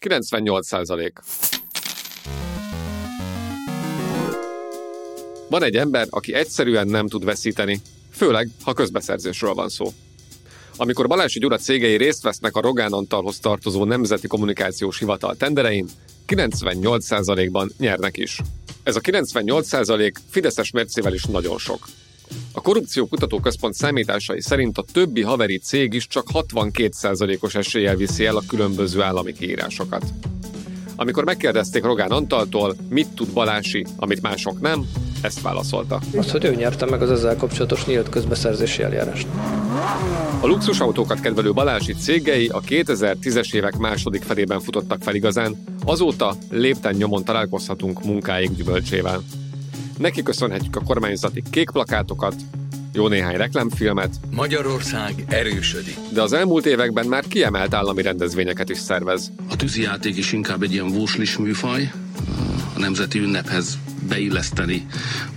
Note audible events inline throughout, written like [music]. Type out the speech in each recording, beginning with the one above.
98 százalék. Van egy ember, aki egyszerűen nem tud veszíteni, főleg, ha közbeszerzésről van szó. Amikor Balási Gyura cégei részt vesznek a Rogán Antalhoz tartozó Nemzeti Kommunikációs Hivatal tenderein, 98%-ban nyernek is. Ez a 98% Fideszes mércével is nagyon sok. A Korrupció Kutatóközpont számításai szerint a többi haveri cég is csak 62%-os eséllyel viszi el a különböző állami kiírásokat. Amikor megkérdezték Rogán Antaltól, mit tud Balási, amit mások nem, ezt válaszolta. Azt, hogy ő nyerte meg az ezzel kapcsolatos nyílt közbeszerzési eljárást. A luxusautókat kedvelő Balási cégei a 2010-es évek második felében futottak fel igazán, azóta lépten nyomon találkozhatunk munkáik gyümölcsével. Neki köszönhetjük a kormányzati kék plakátokat, jó néhány reklámfilmet. Magyarország erősödik. De az elmúlt években már kiemelt állami rendezvényeket is szervez. A tűzijáték is inkább egy ilyen vóslis műfaj, a nemzeti ünnephez beilleszteni,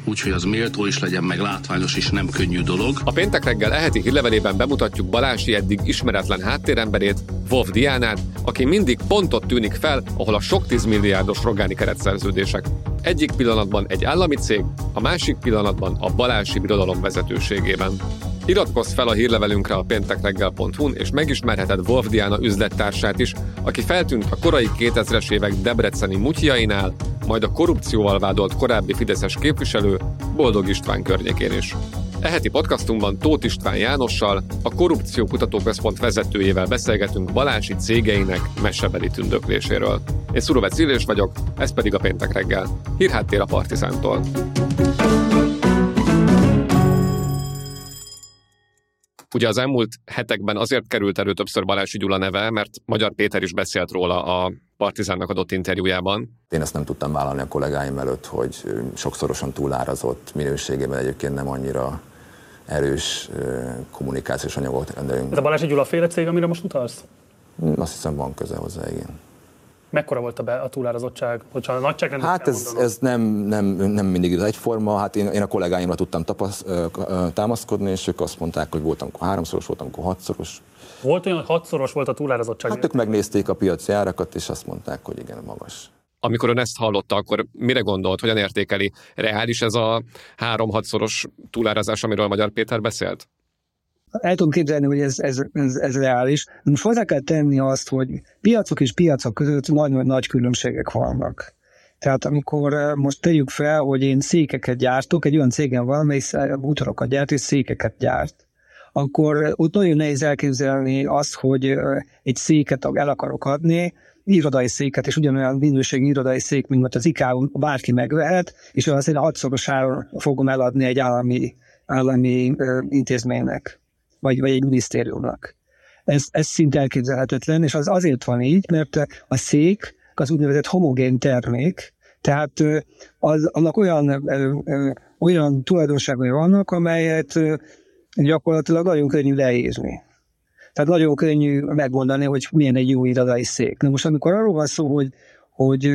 úgyhogy az méltó is legyen, meg látványos is, nem könnyű dolog. A péntek reggel eheti hírlevelében bemutatjuk Balási eddig ismeretlen háttéremberét, Wolf Diánát, aki mindig pontot tűnik fel, ahol a sok tízmilliárdos rogáni keretszerződések. Egyik pillanatban egy állami cég, a másik pillanatban a Balási birodalom vezetőségében. Iratkozz fel a hírlevelünkre a péntekreggel.hu-n, és megismerheted Wolf Diana üzlettársát is, aki feltűnt a korai 2000-es évek debreceni mutjainál, majd a korrupcióval vádolt korábbi Fideszes képviselő Boldog István környékén is. Eheti podcastunkban Tóth István Jánossal, a Korrupció Kutatóközpont vezetőjével beszélgetünk Balási cégeinek mesebeli tündökléséről. Én Szurovec Illés vagyok, ez pedig a péntek reggel. Hírháttér a Partizántól. Ugye az elmúlt hetekben azért került elő többször Balási Gyula neve, mert Magyar Péter is beszélt róla a Partizánnak adott interjújában. Én ezt nem tudtam vállalni a kollégáim előtt, hogy sokszorosan túlárazott minőségében egyébként nem annyira erős kommunikációs anyagot rendelünk. Ez a Balási Gyula féle cég, amire most utalsz? Azt hiszem van köze hozzá, igen. Mekkora volt a, be, a túlárazottság? Hogyha a nagyságrendet Hát ez, ez nem, nem, nem mindig az egyforma. Hát én, én a kollégáimra tudtam tapasz, támaszkodni, és ők azt mondták, hogy voltam háromszoros, voltam hatszoros. Volt olyan, hogy hatszoros volt a túlárazottság? Hát ők megnézték a piaci árakat, és azt mondták, hogy igen, magas. Amikor ön ezt hallotta, akkor mire gondolt, hogyan értékeli? Reális ez a három-hatszoros túlárazás, amiről Magyar Péter beszélt? el tudom képzelni, hogy ez, ez, ez, ez reális. Most hozzá kell tenni azt, hogy piacok és piacok között nagy, nagy különbségek vannak. Tehát amikor eh, most tegyük fel, hogy én székeket gyártok, egy olyan cégem van, mely bútorokat gyárt és székeket gyárt, akkor ott nagyon nehéz elképzelni azt, hogy egy széket el akarok adni, irodai széket, és ugyanolyan minőségi irodai szék, mint az IKEA bárki megvehet, és azért hatszorosáron fogom eladni egy állami, állami intézménynek vagy, vagy egy minisztériumnak. Ez, ez szinte elképzelhetetlen, és az azért van így, mert a szék az úgynevezett homogén termék, tehát az, annak olyan, olyan tulajdonságai vannak, amelyet gyakorlatilag nagyon könnyű leírni. Tehát nagyon könnyű megmondani, hogy milyen egy jó irodai szék. Na most amikor arról van szó, hogy, hogy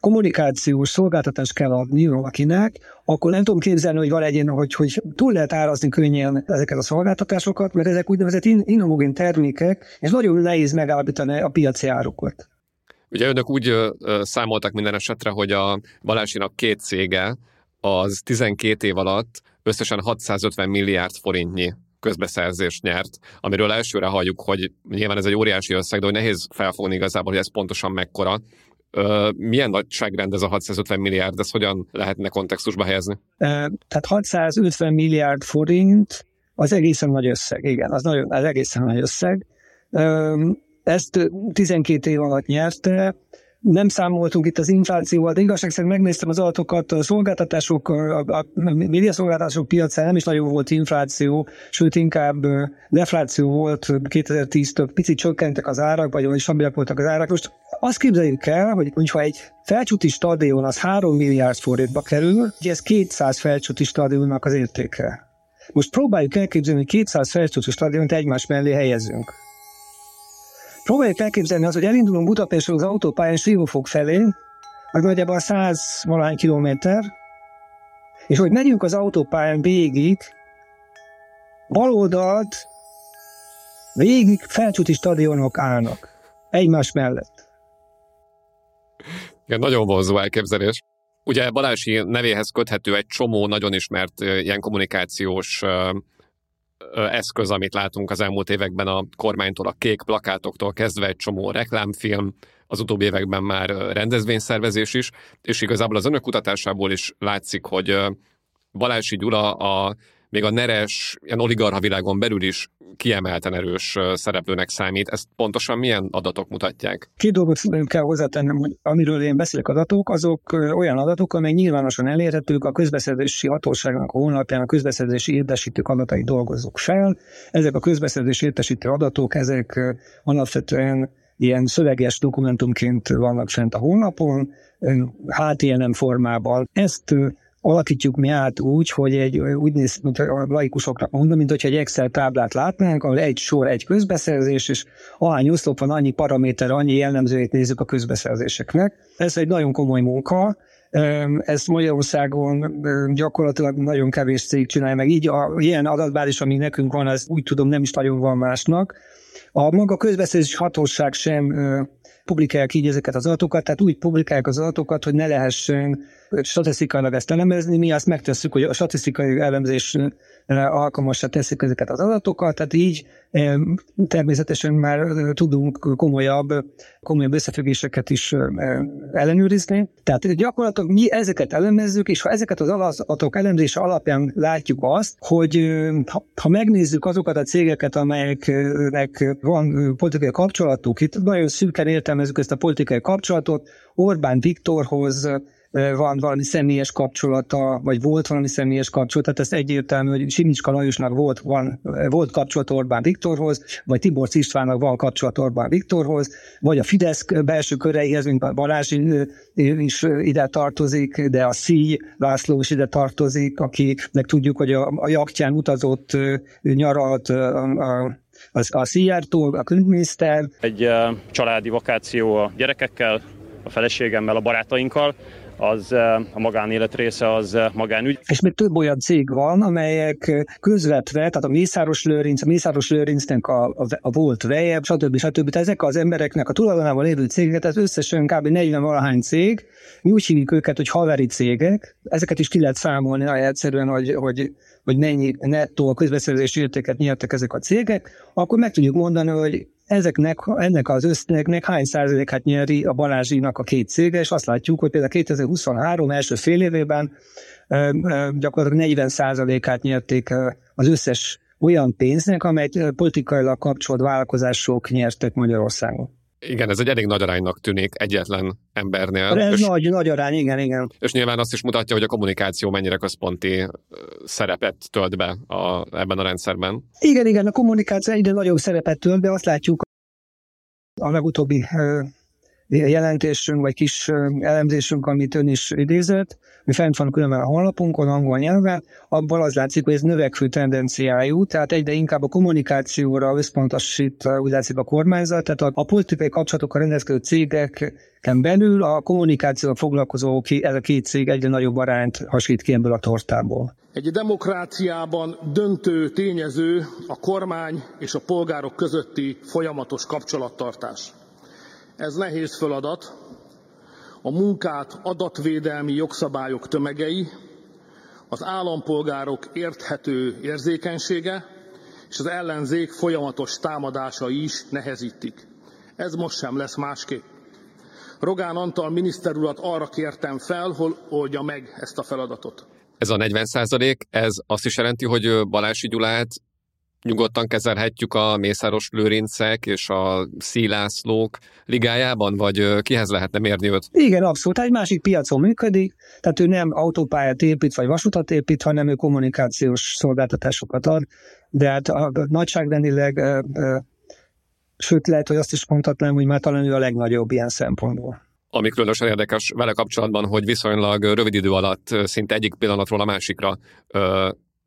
kommunikációs szolgáltatást kell adni valakinek, akkor nem tudom képzelni, hogy van egy ilyen, hogy, hogy túl lehet árazni könnyen ezeket a szolgáltatásokat, mert ezek úgynevezett inhomogén termékek, és nagyon nehéz megállapítani a piaci árukat. Ugye önök úgy számoltak minden esetre, hogy a Balásinak két cége az 12 év alatt összesen 650 milliárd forintnyi közbeszerzést nyert, amiről elsőre halljuk, hogy nyilván ez egy óriási összeg, de hogy nehéz felfogni igazából, hogy ez pontosan mekkora milyen nagyságrend ez a 650 milliárd, ezt hogyan lehetne kontextusba helyezni? Tehát 650 milliárd forint az egészen nagy összeg, igen, az, nagyon, az egészen nagy összeg. Ezt 12 év alatt nyerte, nem számoltunk itt az inflációval, de igazság szerint megnéztem az adatokat, a szolgáltatások, a, a médiaszolgáltatások piacán nem is nagyon volt infláció, sőt inkább defláció volt 2010-től, picit csökkentek az árak, vagy stabilak voltak az árak. Most azt képzeljük el, hogy hogyha egy felcsúti stadion az 3 milliárd forintba kerül, ugye ez 200 felcsúti stadionnak az értéke. Most próbáljuk elképzelni, hogy 200 felcsúti stadiont egymás mellé helyezzünk. Próbáljuk elképzelni az, hogy elindulunk Budapestről az autópályán Siófok felé, az nagyjából 100 valány kilométer, és hogy megyünk az autópályán végig, bal oldalt végig felcsúti stadionok állnak egymás mellett. Igen, nagyon vonzó elképzelés. Ugye Balási nevéhez köthető egy csomó nagyon ismert ilyen kommunikációs eszköz, amit látunk az elmúlt években a kormánytól, a kék plakátoktól kezdve egy csomó reklámfilm, az utóbbi években már rendezvényszervezés is, és igazából az önök kutatásából is látszik, hogy Balási Gyula a még a neres, ilyen oligarha világon belül is kiemelten erős szereplőnek számít. Ezt pontosan milyen adatok mutatják? Két dolgot kell hozzátennem, hogy amiről én beszélek adatok, azok olyan adatok, amelyek nyilvánosan elérhetők a közbeszerzési hatóságnak a honlapján, a közbeszerzési értesítők adatai dolgozunk fel. Ezek a közbeszerzési értesítő adatok, ezek alapvetően ilyen szöveges dokumentumként vannak fent a honlapon, HTML formában. Ezt alakítjuk mi át úgy, hogy egy, úgy néz, mint a laikusoknak mondom, mint hogyha egy Excel táblát látnánk, ahol egy sor, egy közbeszerzés, és ahány oszlop van, annyi paraméter, annyi jellemzőjét nézzük a közbeszerzéseknek. Ez egy nagyon komoly munka, ezt Magyarországon gyakorlatilag nagyon kevés cég csinálja, meg így a, ilyen adatbázis, ami nekünk van, az úgy tudom nem is nagyon van másnak. A maga közbeszerzés hatóság sem publikálják így ezeket az adatokat, tehát úgy publikálják az adatokat, hogy ne lehessen statisztikailag ezt elemezni, mi azt megtesszük, hogy a statisztikai elemzés alkalmasra teszik ezeket az adatokat, tehát így természetesen már tudunk komolyabb, komolyabb összefüggéseket is ellenőrizni. Tehát gyakorlatilag mi ezeket elemezzük, és ha ezeket az adatok elemzése alapján látjuk azt, hogy ha, megnézzük azokat a cégeket, amelyeknek van politikai kapcsolatuk, itt nagyon szűken értelmezzük ezt a politikai kapcsolatot, Orbán Viktorhoz, van valami személyes kapcsolata, vagy volt valami személyes kapcsolata, tehát ez egyértelmű, hogy Simicska Lajosnak volt, van, volt kapcsolat Orbán Viktorhoz, vagy Tibor Istvánnak van kapcsolat Orbán Viktorhoz, vagy a Fidesz belső köreihez, mint Balázs is ide tartozik, de a Szíj László is ide tartozik, akinek tudjuk, hogy a, a jaktján utazott, nyaralt a, a az, a Szijjártól, a külügyminiszter. Egy uh, családi vakáció a gyerekekkel, a feleségemmel, a barátainkkal, az a magánélet része az magánügy. És még több olyan cég van, amelyek közvetve, tehát a Mészáros Lőrinc, a Mészáros Lőrincnek a, a, a volt vejebb, stb. stb. Tehát ezek az embereknek a tulajdonában lévő cégeket, ez összesen kb. 40 valahány cég, mi úgy hívjuk őket, hogy haveri cégek, ezeket is ki lehet számolni egyszerűen, hogy, hogy, hogy mennyi nettó a közbeszerzési értéket nyertek ezek a cégek, akkor meg tudjuk mondani, hogy ezeknek, ennek az összegnek hány százalékát nyeri a Balázsinak a két cége, és azt látjuk, hogy például 2023 első fél évében gyakorlatilag 40 százalékát nyerték az összes olyan pénznek, amelyet politikailag kapcsolt vállalkozások nyertek Magyarországon. Igen, ez egy elég nagy aránynak tűnik egyetlen embernél. Ez és, nagy, nagy arány, igen, igen. És nyilván azt is mutatja, hogy a kommunikáció mennyire központi szerepet tölt be a, ebben a rendszerben. Igen, igen, a kommunikáció egyre nagyobb szerepet tölt be, azt látjuk a legutóbbi jelentésünk, vagy kis elemzésünk, amit ön is idézett, mi fent van különben a honlapunkon, angol nyelven, abból az látszik, hogy ez növekvő tendenciájú, tehát egyre inkább a kommunikációra összpontosít, úgy látszik a kormányzat, tehát a, a politikai kapcsolatokkal rendelkező cégeken belül a kommunikációval foglalkozó ez a két cég egyre nagyobb arányt hasít ki ebből a tortából. Egy demokráciában döntő tényező a kormány és a polgárok közötti folyamatos kapcsolattartás. Ez nehéz feladat. A munkát adatvédelmi jogszabályok tömegei, az állampolgárok érthető érzékenysége és az ellenzék folyamatos támadása is nehezítik. Ez most sem lesz másképp. Rogán Antal miniszter arra kértem fel, hogy oldja meg ezt a feladatot. Ez a 40 százalék, ez azt is jelenti, hogy Balási Gyulát nyugodtan kezelhetjük a Mészáros Lőrincek és a Szílászlók ligájában, vagy kihez lehetne mérni őt? Igen, abszolút. Egy másik piacon működik, tehát ő nem autópályát épít, vagy vasutat épít, hanem ő kommunikációs szolgáltatásokat ad, de hát a, nagyságrendileg, sőt lehet, hogy azt is mondhatnám, hogy már talán ő a legnagyobb ilyen szempontból ami különösen érdekes vele kapcsolatban, hogy viszonylag rövid idő alatt szinte egyik pillanatról a másikra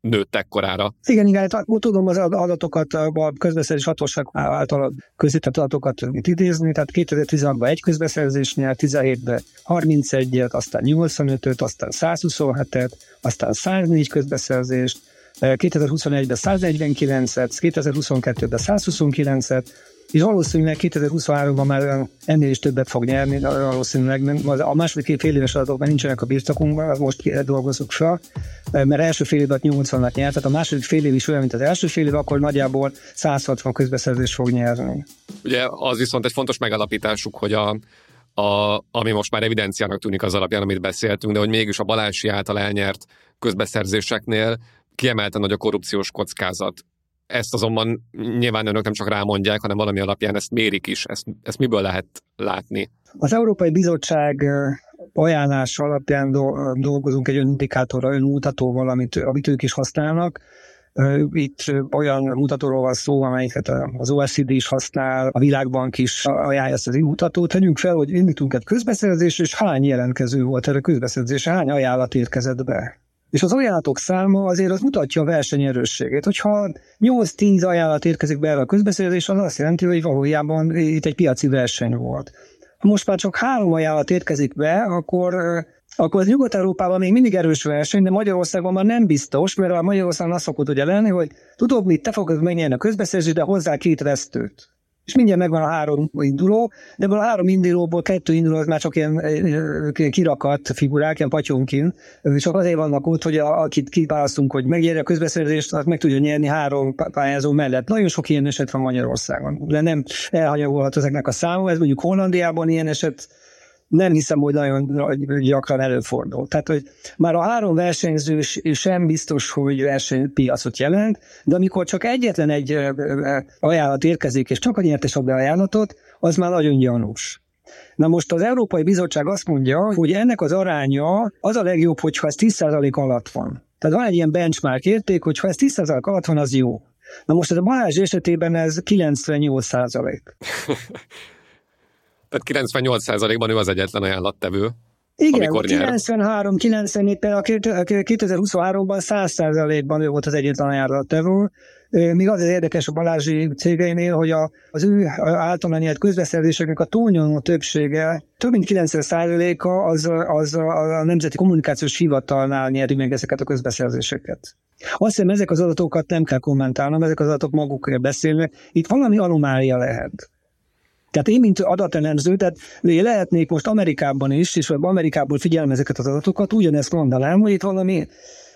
nőtt ekkorára. Igen, igen, hát tudom az adatokat, a közbeszerzés hatóság által közített adatokat idézni, tehát 2016-ban egy közbeszerzésnél, 17-ben 31-et, aztán 85-öt, aztán 127-et, aztán 104 közbeszerzést, 2021-ben 149-et, 2022-ben 129-et, és valószínűleg 2023-ban már ennél is többet fog nyerni, valószínűleg nem. A második fél éves adatok már nincsenek a birtokunkban, most dolgozunk fel, mert első fél évet 80-at nyert, tehát a második fél év is olyan, mint az első fél év, akkor nagyjából 160 közbeszerzés fog nyerni. Ugye az viszont egy fontos megalapításuk, hogy a, a, ami most már evidenciának tűnik az alapján, amit beszéltünk, de hogy mégis a Balási által elnyert közbeszerzéseknél kiemelten nagy a korrupciós kockázat. Ezt azonban nyilván önök nem csak rámondják, hanem valami alapján ezt mérik is. Ezt, ezt miből lehet látni? Az Európai Bizottság ajánlás alapján dolgozunk egy indikátorra, önmutatóval, amit, amit ők is használnak. Itt olyan mutatóról van szó, amelyiket az OECD is használ, a Világbank is ajánlja ezt az mutatót. Tegyünk fel, hogy indítunk egy közbeszerzés, és hány jelentkező volt erre közbeszerzés, hány ajánlat érkezett be. És az ajánlatok száma azért az mutatja a verseny erősségét. Hogyha 8-10 ajánlat érkezik be erre a közbeszerzés, az azt jelenti, hogy valójában itt egy piaci verseny volt. Ha most már csak három ajánlat érkezik be, akkor akkor az Nyugat-Európában még mindig erős verseny, de Magyarországon már nem biztos, mert a Magyarországon azt szokott ugye lenni, hogy tudod mit, te fogod megnyerni a közbeszerzést, de hozzá két vesztőt és mindjárt megvan a három induló, de ebből a három indulóból kettő induló az már csak ilyen kirakat figurák, ilyen patyonkin, csak azért vannak ott, hogy a, akit kiválasztunk, hogy megnyerje a közbeszerzést, az meg tudja nyerni három pályázó mellett. Nagyon sok ilyen eset van Magyarországon, de nem elhanyagolhat ezeknek a száma, ez mondjuk Hollandiában ilyen eset nem hiszem, hogy nagyon gyakran előfordul. Tehát, hogy már a három versenyző sem biztos, hogy versenypiacot jelent, de amikor csak egyetlen egy ajánlat érkezik, és csak a nyertes be ajánlatot, az már nagyon gyanús. Na most az Európai Bizottság azt mondja, hogy ennek az aránya az a legjobb, hogyha ez 10% alatt van. Tehát van egy ilyen benchmark érték, hogy ha ez 10% alatt van, az jó. Na most ez a Balázs esetében ez 98 százalék. [laughs] Tehát 98%-ban ő az egyetlen ajánlattevő. Igen, 93, 94, például 2023-ban 100%-ban ő volt az egyetlen ajánlattevő. Még az az érdekes a Balázsi cégeinél, hogy a, az ő által nyert közbeszerzéseknek a túlnyomó többsége, több mint 90%-a az, az a Nemzeti Kommunikációs Hivatalnál nyeri meg ezeket a közbeszerzéseket. Azt hiszem, ezek az adatokat nem kell kommentálnom, ezek az adatok magukért beszélnek. Itt valami anomália lehet. Tehát én, mint adatelemző, tehát lehetnék most Amerikában is, és Amerikából figyelem ezeket az adatokat, ugyanezt mondanám, hogy itt valami,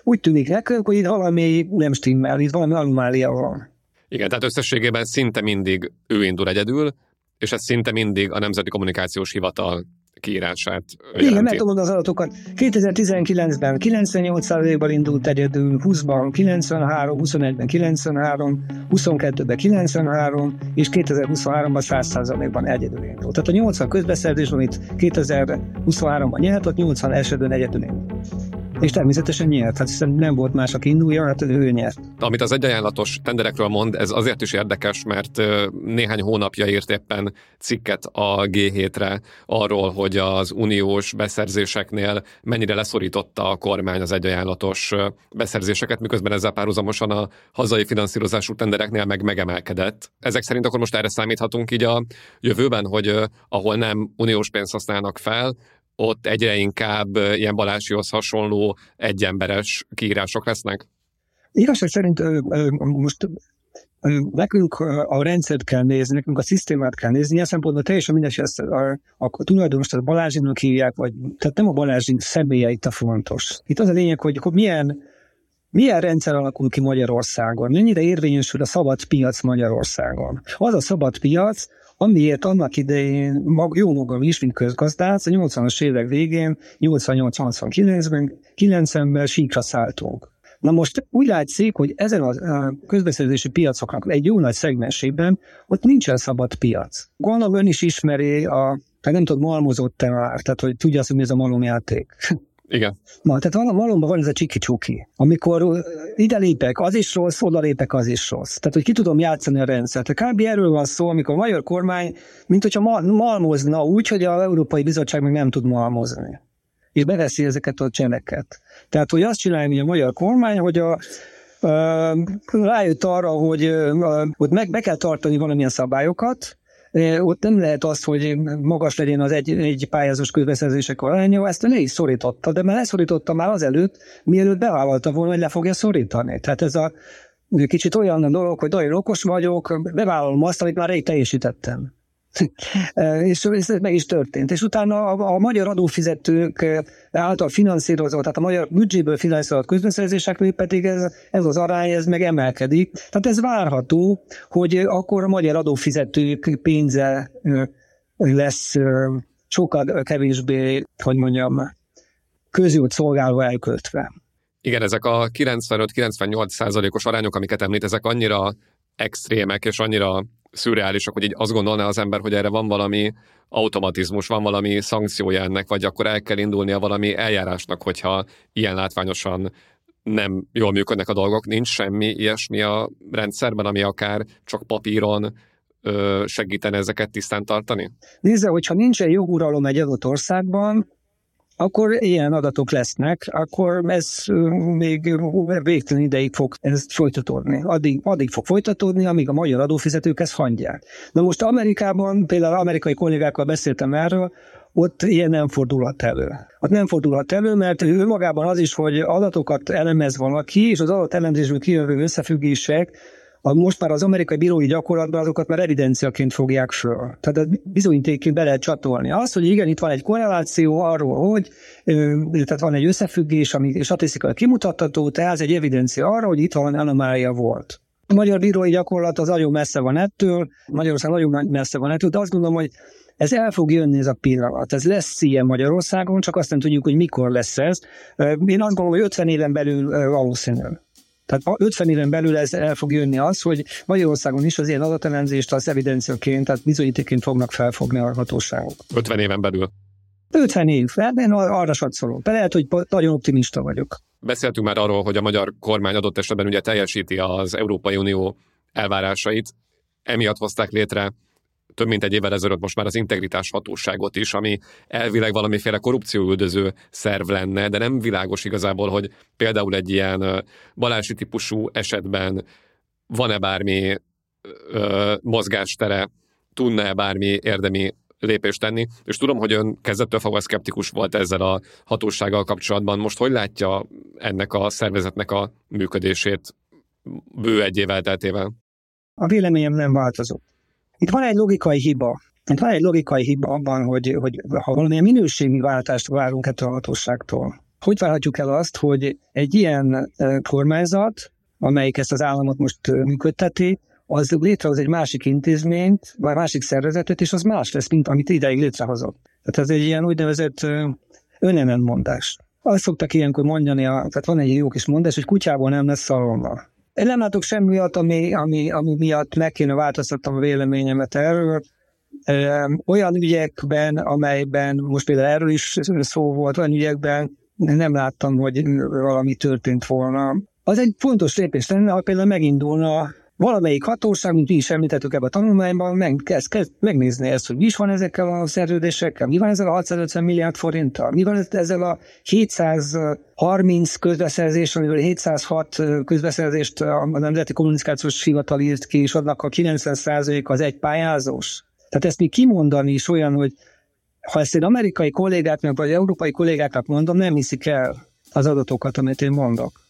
úgy tűnik nekünk, hogy itt valami nem stimmel, itt valami anomália van. Igen, tehát összességében szinte mindig ő indul egyedül, és ez szinte mindig a Nemzeti Kommunikációs Hivatal kiírását. Igen, meg tudom az adatokat. 2019-ben 98%-ban indult egyedül, 20-ban 93, 21-ben 93, 22-ben 93, és 2023-ban 100%-ban egyedül indult. Tehát a 80 közbeszerzés, amit 2023-ban nyert, ott 80 esetben egyedül indult. És természetesen nyert, hát hiszen nem volt más, aki indulja, hát ő nyert. Amit az egyajánlatos tenderekről mond, ez azért is érdekes, mert néhány hónapja írt éppen cikket a G7-re arról, hogy az uniós beszerzéseknél mennyire leszorította a kormány az egyajánlatos beszerzéseket, miközben ezzel párhuzamosan a hazai finanszírozású tendereknél meg megemelkedett. Ezek szerint akkor most erre számíthatunk így a jövőben, hogy ahol nem uniós pénzt használnak fel, ott egyre inkább ilyen Balásihoz hasonló egyemberes kiírások lesznek? Igazság szerint most nekünk a rendszert kell nézni, nekünk a szisztémát kell nézni, ilyen szempontból teljesen mindegy, ezt a, a, a tulajdonos, tehát Balázsinak hívják, vagy, tehát nem a Balázsi személye itt a fontos. Itt az a lényeg, hogy, hogy milyen, milyen rendszer alakul ki Magyarországon, mennyire érvényesül a szabad piac Magyarországon. Az a szabad piac, amiért annak idején mag, jó magam is, mint közgazdász, a 80-as évek végén, 88-89-ben, 90-ben síkra szálltunk. Na most úgy látszik, hogy ezen a közbeszerzési piacoknak egy jó nagy szegmensében ott nincsen szabad piac. Gondolom ön is ismeri a, tehát nem tudom, malmozott-e már, tehát hogy tudja azt, hogy mi ez a malomjáték. [laughs] Igen. Na, tehát valóban van ez a csiki-csuki. Amikor ide lépek, az is rossz, oda lépek, az is rossz. Tehát, hogy ki tudom játszani a rendszert. Kb. erről van szó, amikor a magyar kormány, mint hogyha malmozna úgy, hogy az Európai Bizottság meg nem tud malmozni. És beveszi ezeket a cseleket. Tehát, hogy azt csinálja, a magyar kormány, hogy a, rájött arra, hogy, hogy meg be kell tartani valamilyen szabályokat, ott nem lehet az, hogy magas legyen az egy, egy pályázós közbeszerzések aránya, ezt le is szorította, de már leszorította már azelőtt, mielőtt bevállalta volna, hogy le fogja szorítani. Tehát ez a kicsit olyan dolog, hogy nagyon okos vagyok, bevállalom azt, amit már rég teljesítettem. [laughs] és ez meg is történt. És utána a, a magyar adófizetők által finanszírozott, tehát a magyar büdzséből finanszírozott közbeszerzésekről pedig ez, ez az arány, ez meg emelkedik. Tehát ez várható, hogy akkor a magyar adófizetők pénze lesz sokkal kevésbé, hogy mondjam, közült szolgáló elköltve. Igen, ezek a 95-98 százalékos arányok, amiket említ, ezek annyira extrémek és annyira szürreálisak, hogy így azt gondolná az ember, hogy erre van valami automatizmus, van valami szankciója ennek, vagy akkor el kell indulnia valami eljárásnak, hogyha ilyen látványosan nem jól működnek a dolgok, nincs semmi ilyesmi a rendszerben, ami akár csak papíron segítene ezeket tisztán tartani? Nézze, hogyha nincsen joguralom egy adott országban, akkor ilyen adatok lesznek, akkor ez még végtelen ideig fog ez folytatódni. Addig, addig fog folytatódni, amíg a magyar adófizetők ezt hagyják. Na most Amerikában, például amerikai kollégákkal beszéltem erről, ott ilyen nem fordulhat elő. Ott nem fordulhat elő, mert ő magában az is, hogy adatokat elemez valaki, és az adat elemzésből kijövő összefüggések a, most már az amerikai bírói gyakorlatban azokat már evidenciaként fogják föl. Tehát bizonyítékként be lehet csatolni. Az, hogy igen, itt van egy korreláció arról, hogy tehát van egy összefüggés, ami statisztikai kimutatható, tehát ez egy evidencia arra, hogy itt van anomália volt. A magyar bírói gyakorlat az nagyon messze van ettől, Magyarország nagyon messze van ettől, de azt gondolom, hogy ez el fog jönni ez a pillanat. Ez lesz ilyen Magyarországon, csak azt nem tudjuk, hogy mikor lesz ez. Én azt gondolom, hogy 50 éven belül valószínű. Tehát 50 éven belül ez el fog jönni az, hogy Magyarországon is az ilyen adatelemzést az evidenciaként, tehát bizonyítéként fognak felfogni a hatóságok. 50 éven belül? 50 év, hát én arra satszolom. De lehet, hogy nagyon optimista vagyok. Beszéltünk már arról, hogy a magyar kormány adott esetben ugye teljesíti az Európai Unió elvárásait. Emiatt hozták létre több mint egy évvel ezelőtt most már az integritás hatóságot is, ami elvileg valamiféle korrupcióüldöző szerv lenne, de nem világos igazából, hogy például egy ilyen balási típusú esetben van-e bármi ö, mozgástere, tudna-e bármi érdemi lépést tenni, és tudom, hogy ön kezdettől fogva szkeptikus volt ezzel a hatósággal kapcsolatban. Most hogy látja ennek a szervezetnek a működését bő egy év elteltével? A véleményem nem változott. Itt van egy logikai hiba. Itt van egy logikai hiba abban, hogy, hogy ha valamilyen minőségi váltást várunk ettől a hatóságtól, hogy várhatjuk el azt, hogy egy ilyen kormányzat, amelyik ezt az államot most működteti, az létrehoz egy másik intézményt, vagy másik szervezetet, és az más lesz, mint amit ideig létrehozott. Tehát ez egy ilyen úgynevezett önellentmondás. Azt szoktak ilyenkor mondani, tehát van egy jó kis mondás, hogy kutyából nem lesz szalonna. Nem látok semmi miatt, ami, ami, ami miatt meg kéne változtatnom a véleményemet erről. Olyan ügyekben, amelyben most például erről is szó volt, olyan ügyekben nem láttam, hogy valami történt volna. Az egy fontos lépés lenne, ha például megindulna valamelyik hatóság, mint mi is említettük ebben a tanulmányban, meg, kezd, kezd megnézni ezt, hogy mi is van ezekkel a szerződésekkel, mi van ezzel a 650 milliárd forinttal, mi van ezzel a 730 közbeszerzés, amiből 706 közbeszerzést a Nemzeti Kommunikációs Hivatal írt ki, és annak a 90% az egy pályázós. Tehát ezt mi kimondani is olyan, hogy ha ezt én amerikai kollégáknak vagy európai kollégáknak mondom, nem hiszik el az adatokat, amit én mondok.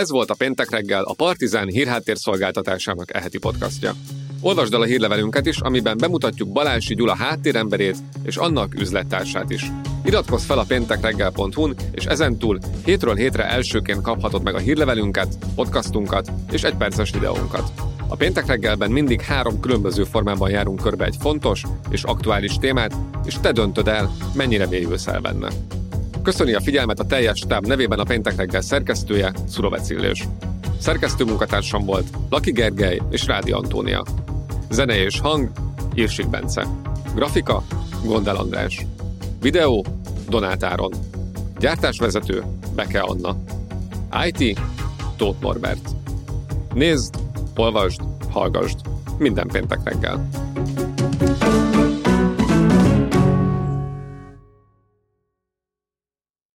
Ez volt a Péntek reggel, a Partizán hírháttér szolgáltatásának eheti podcastja. Olvasd el a hírlevelünket is, amiben bemutatjuk Balási Gyula háttéremberét és annak üzlettársát is. Iratkozz fel a péntekreggel.hu-n, és ezentúl hétről hétre elsőként kaphatod meg a hírlevelünket, podcastunkat és egy perces videónkat. A péntek reggelben mindig három különböző formában járunk körbe egy fontos és aktuális témát, és te döntöd el, mennyire mélyülsz el benne. Köszöni a figyelmet a teljes stáb nevében a péntek reggel szerkesztője, Szurovec Illés. Szerkesztő munkatársam volt Laki Gergely és Rádi Antónia. Zene és hang, Irsik Bence. Grafika, Gondel András. Videó, Donát Áron. Gyártásvezető, Beke Anna. IT, Tóth Norbert. Nézd, olvasd, hallgasd. Minden péntek reggel.